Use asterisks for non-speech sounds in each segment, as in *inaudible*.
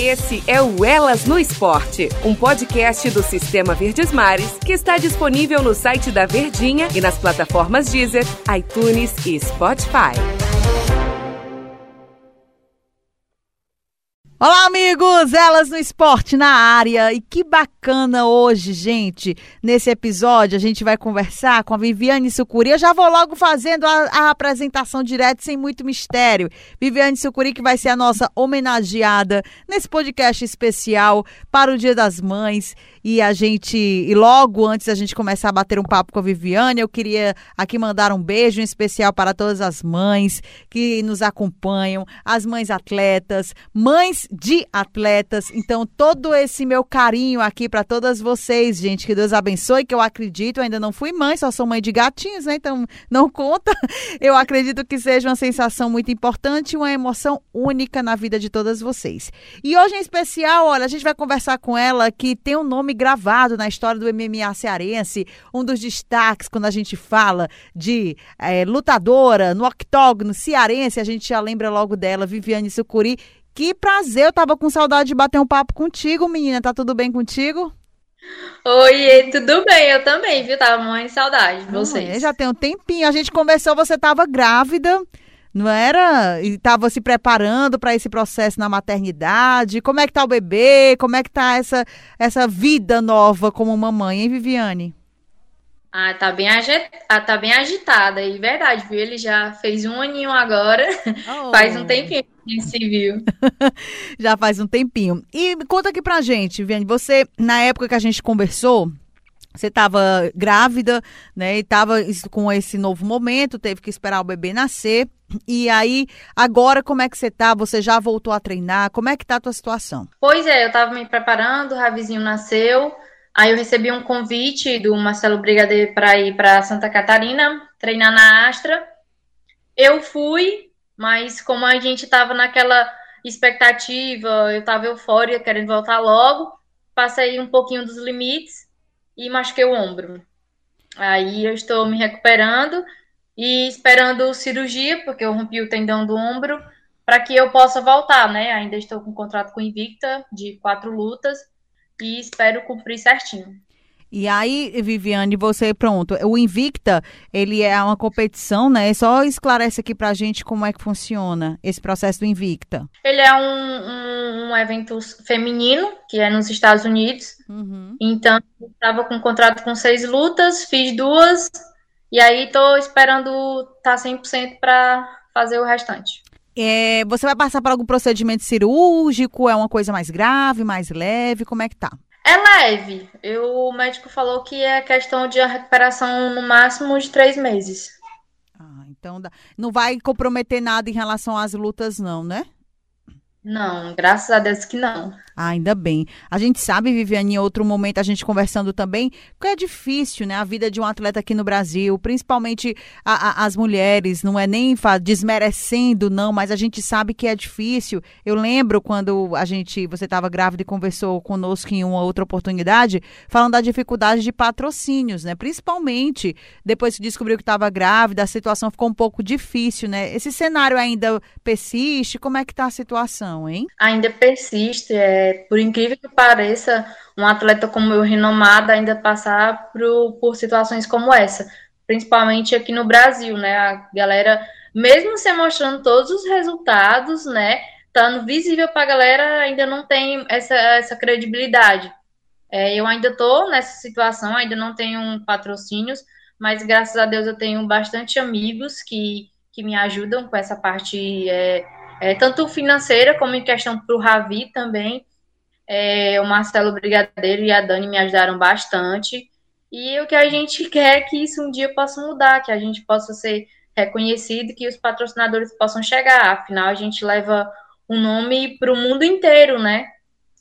Esse é o Elas no Esporte, um podcast do Sistema Verdes Mares que está disponível no site da Verdinha e nas plataformas Deezer, iTunes e Spotify. Olá, amigos! Elas no Esporte na área. E que bacana hoje, gente. Nesse episódio, a gente vai conversar com a Viviane Sucuri. Eu já vou logo fazendo a, a apresentação direto, sem muito mistério. Viviane Sucuri, que vai ser a nossa homenageada nesse podcast especial para o Dia das Mães. E a gente, e logo antes da gente começar a bater um papo com a Viviane, eu queria aqui mandar um beijo em especial para todas as mães que nos acompanham, as mães atletas, mães de atletas. Então, todo esse meu carinho aqui para todas vocês, gente, que Deus abençoe, que eu acredito, eu ainda não fui mãe, só sou mãe de gatinhos, né? Então, *laughs* não conta. Eu acredito que seja uma sensação muito importante, uma emoção única na vida de todas vocês. E hoje em especial, olha, a gente vai conversar com ela que tem um nome gravado na história do MMA cearense, um dos destaques quando a gente fala de é, lutadora no octógono cearense, a gente já lembra logo dela, Viviane Sucuri. Que prazer, eu tava com saudade de bater um papo contigo, menina. Tá tudo bem contigo? Oi, tudo bem? Eu também, viu? Tava muito saudade de vocês. É, já tem um tempinho. A gente conversou, você tava grávida não era? E estava se preparando para esse processo na maternidade. Como é que tá o bebê? Como é que tá essa, essa vida nova como mamãe, hein, Viviane? Ah, tá bem, ah, tá bem agitada, e verdade, viu? Ele já fez um aninho agora, oh. *laughs* *laughs* faz um tempinho que se viu. *laughs* já faz um tempinho. E conta aqui pra gente, Viviane, você, na época que a gente conversou, você estava grávida, né? E estava com esse novo momento, teve que esperar o bebê nascer. E aí, agora como é que você tá? Você já voltou a treinar? Como é que tá a tua situação? Pois é, eu tava me preparando, o Ravizinho nasceu. Aí eu recebi um convite do Marcelo Brigadeiro para ir para Santa Catarina, treinar na Astra. Eu fui, mas como a gente tava naquela expectativa, eu tava eufória, querendo voltar logo, passei um pouquinho dos limites e machuquei o ombro. Aí eu estou me recuperando e esperando cirurgia, porque eu rompi o tendão do ombro, para que eu possa voltar, né? Ainda estou com contrato com Invicta de quatro lutas e espero cumprir certinho. E aí, Viviane, você, pronto, o Invicta, ele é uma competição, né? Só esclarece aqui pra gente como é que funciona esse processo do Invicta. Ele é um, um, um evento feminino, que é nos Estados Unidos. Uhum. Então, eu estava com um contrato com seis lutas, fiz duas, e aí tô esperando estar tá 100% para fazer o restante. É, você vai passar por algum procedimento cirúrgico? É uma coisa mais grave, mais leve? Como é que tá? É leve. Eu, o médico falou que é questão de recuperação no máximo de três meses. Ah, então não vai comprometer nada em relação às lutas, não, né? Não, graças a Deus que não. Ah, ainda bem. A gente sabe, Viviane, em outro momento a gente conversando também, que é difícil, né? A vida de um atleta aqui no Brasil, principalmente a, a, as mulheres, não é nem desmerecendo, não, mas a gente sabe que é difícil. Eu lembro quando a gente, você estava grávida e conversou conosco em uma outra oportunidade, falando da dificuldade de patrocínios, né? Principalmente depois que descobriu que estava grávida, a situação ficou um pouco difícil, né? Esse cenário ainda persiste? Como é que está a situação, hein? Ainda persiste, é por incrível que pareça, um atleta como eu, renomado, ainda passar por, por situações como essa, principalmente aqui no Brasil, né? A galera, mesmo se mostrando todos os resultados, né? Estando visível para a galera, ainda não tem essa, essa credibilidade. É, eu ainda estou nessa situação, ainda não tenho patrocínios, mas graças a Deus eu tenho bastante amigos que, que me ajudam com essa parte, é, é, tanto financeira como em questão para o Ravi também. É, o Marcelo Brigadeiro e a Dani me ajudaram bastante. E o que a gente quer é que isso um dia possa mudar, que a gente possa ser reconhecido, que os patrocinadores possam chegar. Afinal, a gente leva um nome para o mundo inteiro, né?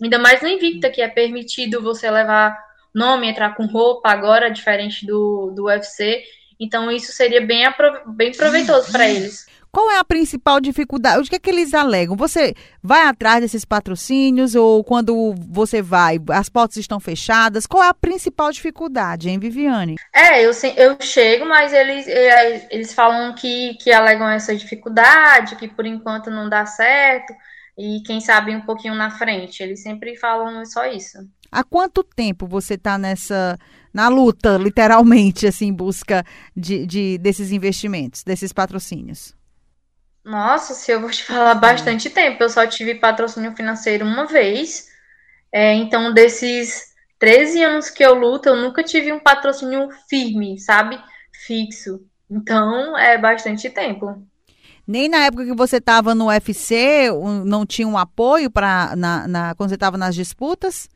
Ainda mais no Invicta, que é permitido você levar nome, entrar com roupa agora, diferente do, do UFC. Então, isso seria bem, bem proveitoso para eles. Qual é a principal dificuldade? O que é que eles alegam? Você vai atrás desses patrocínios ou quando você vai, as portas estão fechadas? Qual é a principal dificuldade, hein, Viviane? É, eu, eu chego, mas eles, eles falam que, que alegam essa dificuldade, que por enquanto não dá certo, e quem sabe um pouquinho na frente. Eles sempre falam só isso. Há quanto tempo você está nessa na luta, literalmente, assim, em busca de, de, desses investimentos, desses patrocínios? Nossa, se eu vou te falar bastante tempo. Eu só tive patrocínio financeiro uma vez. É, então, desses 13 anos que eu luto, eu nunca tive um patrocínio firme, sabe? Fixo. Então, é bastante tempo. Nem na época que você estava no UFC, não tinha um apoio para na, na, quando você estava nas disputas?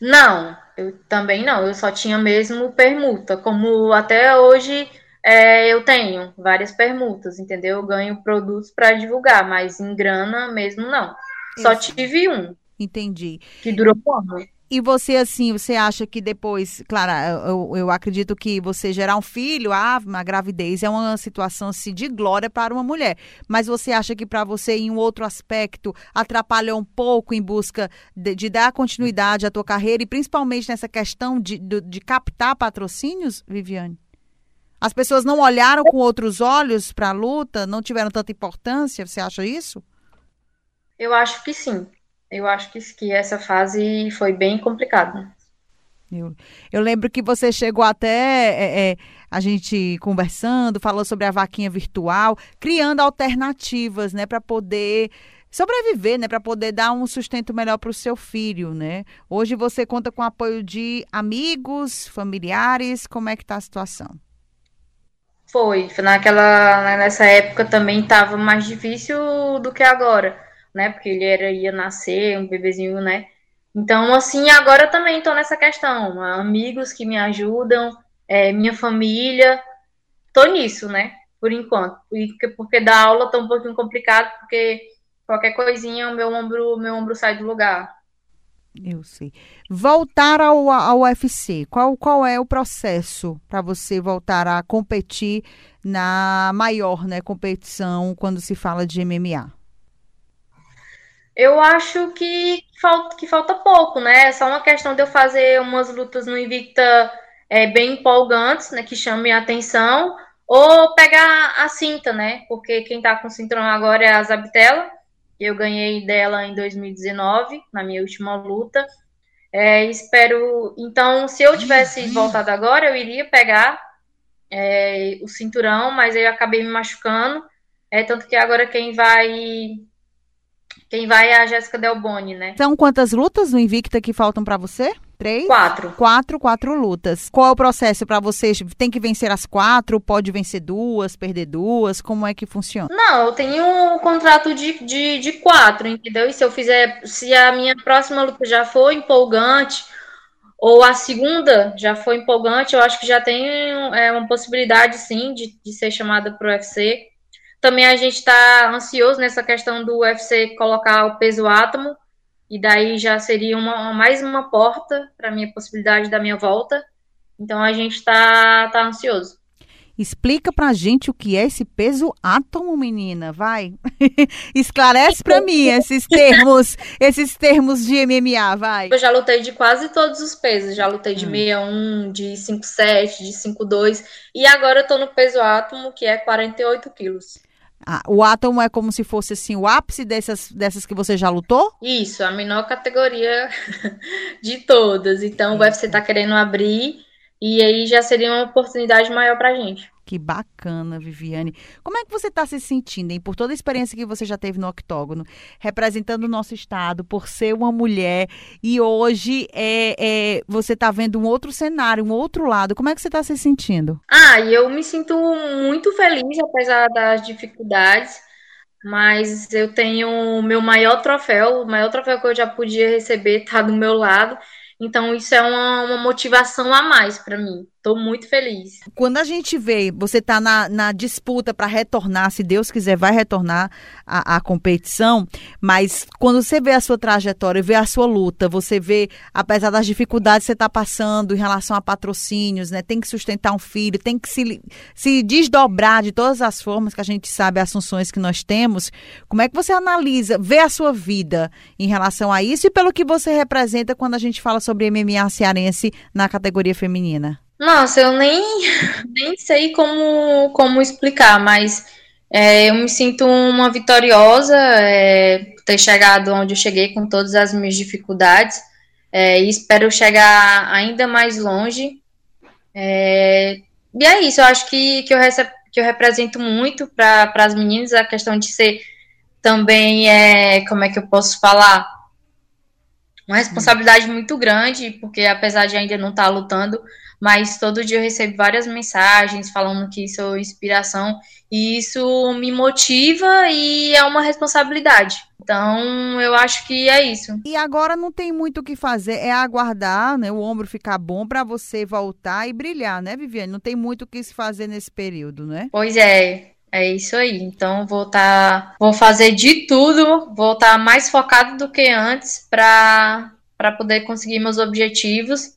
Não, eu também não. Eu só tinha mesmo permuta. Como até hoje é, eu tenho várias permutas, entendeu? Eu ganho produtos para divulgar, mas em grana mesmo não. Isso. Só tive um. Entendi. Que durou pouco. E você, assim, você acha que depois, claro, eu, eu acredito que você gerar um filho, ah, uma gravidez é uma situação assim, de glória para uma mulher. Mas você acha que para você, em um outro aspecto, atrapalha um pouco em busca de, de dar continuidade à tua carreira e principalmente nessa questão de, de, de captar patrocínios, Viviane? As pessoas não olharam com outros olhos para a luta, não tiveram tanta importância, você acha isso? Eu acho que sim eu acho que, que essa fase foi bem complicada. Eu, eu lembro que você chegou até é, é, a gente conversando, falou sobre a vaquinha virtual, criando alternativas, né, para poder sobreviver, né, para poder dar um sustento melhor para o seu filho, né? Hoje você conta com o apoio de amigos, familiares, como é que está a situação? Foi, naquela nessa época também estava mais difícil do que agora né? Porque ele era, ia nascer, um bebezinho, né? Então, assim, agora também estou nessa questão. Amigos que me ajudam, é, minha família. Tô nisso, né? Por enquanto. Porque, porque dar aula tá um pouquinho complicado, porque qualquer coisinha o meu ombro, meu ombro sai do lugar. Eu sei. Voltar ao, ao UFC, qual, qual é o processo para você voltar a competir na maior né, competição quando se fala de MMA? Eu acho que falta, que falta pouco, né? É só uma questão de eu fazer umas lutas no Invicta é, bem empolgantes, né? Que chamem a atenção, ou pegar a cinta, né? Porque quem tá com o cinturão agora é a Zabitela. Eu ganhei dela em 2019, na minha última luta. É, espero. Então, se eu tivesse voltado agora, eu iria pegar é, o cinturão, mas eu acabei me machucando. É, tanto que agora quem vai quem vai é a Jéssica Delboni, né? São quantas lutas no Invicta que faltam para você? Três? Quatro. Quatro, quatro lutas. Qual é o processo para vocês? Tem que vencer as quatro? Pode vencer duas, perder duas? Como é que funciona? Não, eu tenho um contrato de, de, de quatro, entendeu? E se eu fizer, se a minha próxima luta já for empolgante, ou a segunda já foi empolgante, eu acho que já tem é, uma possibilidade, sim, de, de ser chamada para o UFC. Também a gente está ansioso nessa questão do UFC colocar o peso átomo, e daí já seria uma, mais uma porta para a minha possibilidade da minha volta. Então a gente está tá ansioso. Explica pra gente o que é esse peso átomo, menina, vai. *laughs* Esclarece para mim esses termos, *laughs* esses termos de MMA, vai. Eu já lutei de quase todos os pesos, já lutei de hum. 61, de 57, de 52 e agora eu tô no peso átomo, que é 48 quilos. Ah, o átomo é como se fosse assim o ápice dessas, dessas que você já lutou? Isso, a menor categoria *laughs* de todas. Então o UFC está querendo abrir e aí já seria uma oportunidade maior para gente. Que bacana, Viviane. Como é que você está se sentindo, hein? Por toda a experiência que você já teve no octógono, representando o nosso estado, por ser uma mulher, e hoje é, é você está vendo um outro cenário, um outro lado. Como é que você está se sentindo? Ah, eu me sinto muito feliz, apesar das dificuldades. Mas eu tenho o meu maior troféu, o maior troféu que eu já podia receber está do meu lado. Então, isso é uma, uma motivação a mais para mim. Estou muito feliz. Quando a gente vê, você está na, na disputa para retornar, se Deus quiser, vai retornar à, à competição, mas quando você vê a sua trajetória, vê a sua luta, você vê, apesar das dificuldades que você está passando em relação a patrocínios, né? Tem que sustentar um filho, tem que se, se desdobrar de todas as formas que a gente sabe, as funções que nós temos. Como é que você analisa, vê a sua vida em relação a isso e pelo que você representa quando a gente fala sobre MMA cearense na categoria feminina? Nossa, eu nem, *laughs* nem sei como, como explicar, mas É, eu me sinto uma vitoriosa é, ter chegado onde eu cheguei com todas as minhas dificuldades é, e espero chegar ainda mais longe. É, e é isso, eu acho que, que, eu, que eu represento muito para as meninas a questão de ser também, é, como é que eu posso falar? Uma responsabilidade muito grande, porque apesar de ainda não estar tá lutando, mas todo dia eu recebo várias mensagens falando que sou inspiração e isso me motiva e é uma responsabilidade. Então, eu acho que é isso. E agora não tem muito o que fazer, é aguardar, né, o ombro ficar bom para você voltar e brilhar, né, Viviane? Não tem muito o que se fazer nesse período, né? Pois é. É isso aí. Então vou tá, vou fazer de tudo, vou estar tá mais focado do que antes para para poder conseguir meus objetivos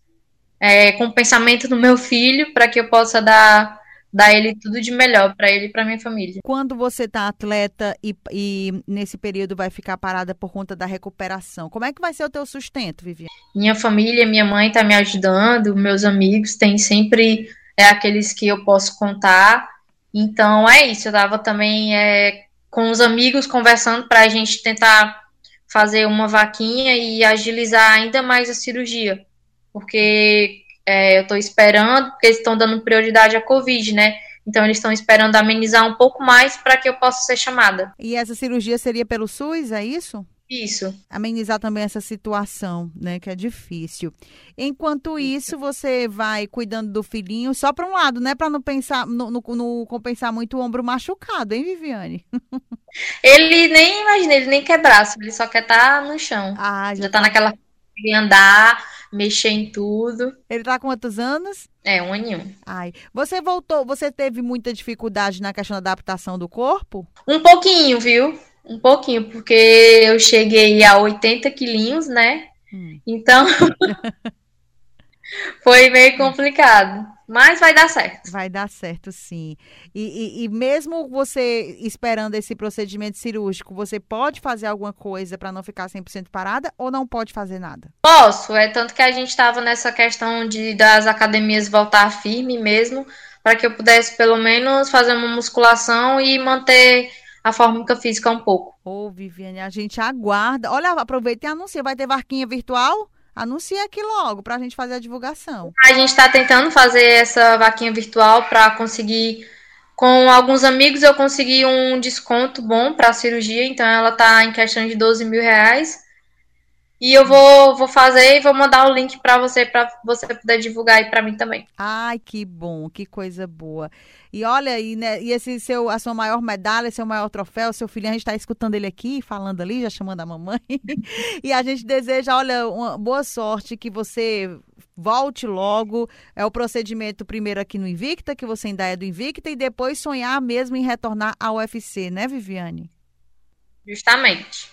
é, com o pensamento no meu filho, para que eu possa dar dar ele tudo de melhor para ele e para minha família. Quando você está atleta e, e, nesse período vai ficar parada por conta da recuperação, como é que vai ser o teu sustento, Viviane? Minha família, minha mãe está me ajudando, meus amigos têm sempre é aqueles que eu posso contar. Então é isso. Eu estava também é, com os amigos conversando para a gente tentar fazer uma vaquinha e agilizar ainda mais a cirurgia porque é, eu estou esperando, porque eles estão dando prioridade à Covid, né? Então eles estão esperando amenizar um pouco mais para que eu possa ser chamada. E essa cirurgia seria pelo SUS, é isso? Isso. Amenizar também essa situação, né, que é difícil. Enquanto isso, você vai cuidando do filhinho só para um lado, né, para não pensar, no, no, no, compensar muito o ombro machucado, hein, Viviane? *laughs* Ele nem imagina, ele nem quer braço, ele só quer estar tá no chão. Ah, já, já tá, tá naquela andar, mexer em tudo. Ele tá com quantos anos? É, um aninho. Ai, você voltou, você teve muita dificuldade na questão da adaptação do corpo? Um pouquinho, viu? Um pouquinho, porque eu cheguei a 80 quilinhos, né? Hum. Então, *laughs* foi meio complicado. Mas vai dar certo. Vai dar certo, sim. E, e, e, mesmo você esperando esse procedimento cirúrgico, você pode fazer alguma coisa para não ficar 100% parada ou não pode fazer nada? Posso. É tanto que a gente estava nessa questão de das academias voltar firme mesmo, para que eu pudesse pelo menos fazer uma musculação e manter a forma física um pouco. Ô, oh, Viviane, a gente aguarda. Olha, aproveita e anuncia. Vai ter varquinha virtual? Anuncia aqui logo para a gente fazer a divulgação. A gente está tentando fazer essa vaquinha virtual para conseguir, com alguns amigos, eu consegui um desconto bom para a cirurgia, então ela está em questão de 12 mil reais. E eu vou, vou fazer e vou mandar o link para você, para você poder divulgar aí para mim também. Ai, que bom, que coisa boa. E olha, e, né, e esse seu, a sua maior medalha, seu maior troféu, seu filho, a gente está escutando ele aqui, falando ali, já chamando a mamãe. *laughs* e a gente deseja, olha, uma boa sorte, que você volte logo. É o procedimento primeiro aqui no Invicta, que você ainda é do Invicta, e depois sonhar mesmo em retornar ao UFC, né, Viviane? Justamente.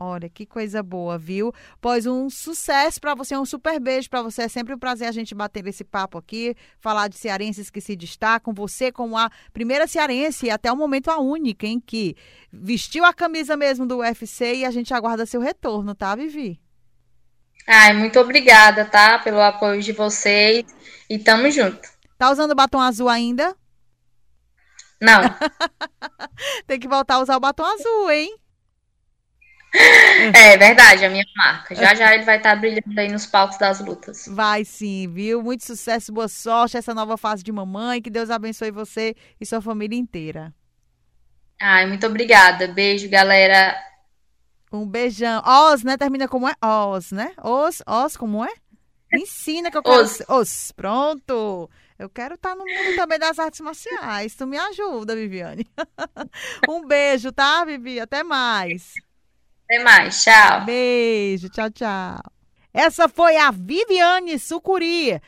Olha, que coisa boa, viu? Pois um sucesso para você, um super beijo para você. É sempre um prazer a gente bater esse papo aqui, falar de cearenses que se destacam. Você, como a primeira cearense e até o momento a única, em que vestiu a camisa mesmo do UFC e a gente aguarda seu retorno, tá, Vivi? Ai, muito obrigada, tá? Pelo apoio de vocês e tamo junto. Tá usando batom azul ainda? Não. *laughs* Tem que voltar a usar o batom azul, hein? *laughs* É verdade, a minha marca. Já já ele vai estar tá brilhando aí nos palcos das lutas. Vai sim, viu? Muito sucesso, boa sorte essa nova fase de mamãe. Que Deus abençoe você e sua família inteira. Ai, muito obrigada. Beijo, galera. Um beijão. Os, né? Termina como é? Os, né? Os, os, como é? ensina que eu quero. Os. Os. Pronto. Eu quero estar tá no mundo também das artes marciais. Tu me ajuda, Viviane. *laughs* um beijo, tá, Vivi? Até mais. Até mais, tchau. Beijo, tchau, tchau. Essa foi a Viviane Sucuri,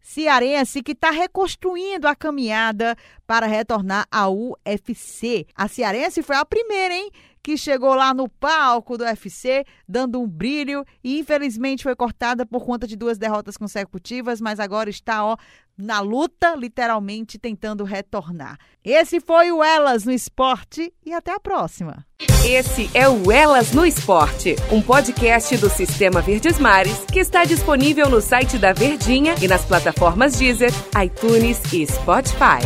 cearense que está reconstruindo a caminhada para retornar ao UFC. A cearense foi a primeira, hein? que chegou lá no palco do UFC, dando um brilho e infelizmente foi cortada por conta de duas derrotas consecutivas, mas agora está ó na luta, literalmente tentando retornar. Esse foi o Elas no Esporte e até a próxima. Esse é o Elas no Esporte, um podcast do Sistema Verdes Mares que está disponível no site da Verdinha e nas plataformas Deezer, iTunes e Spotify.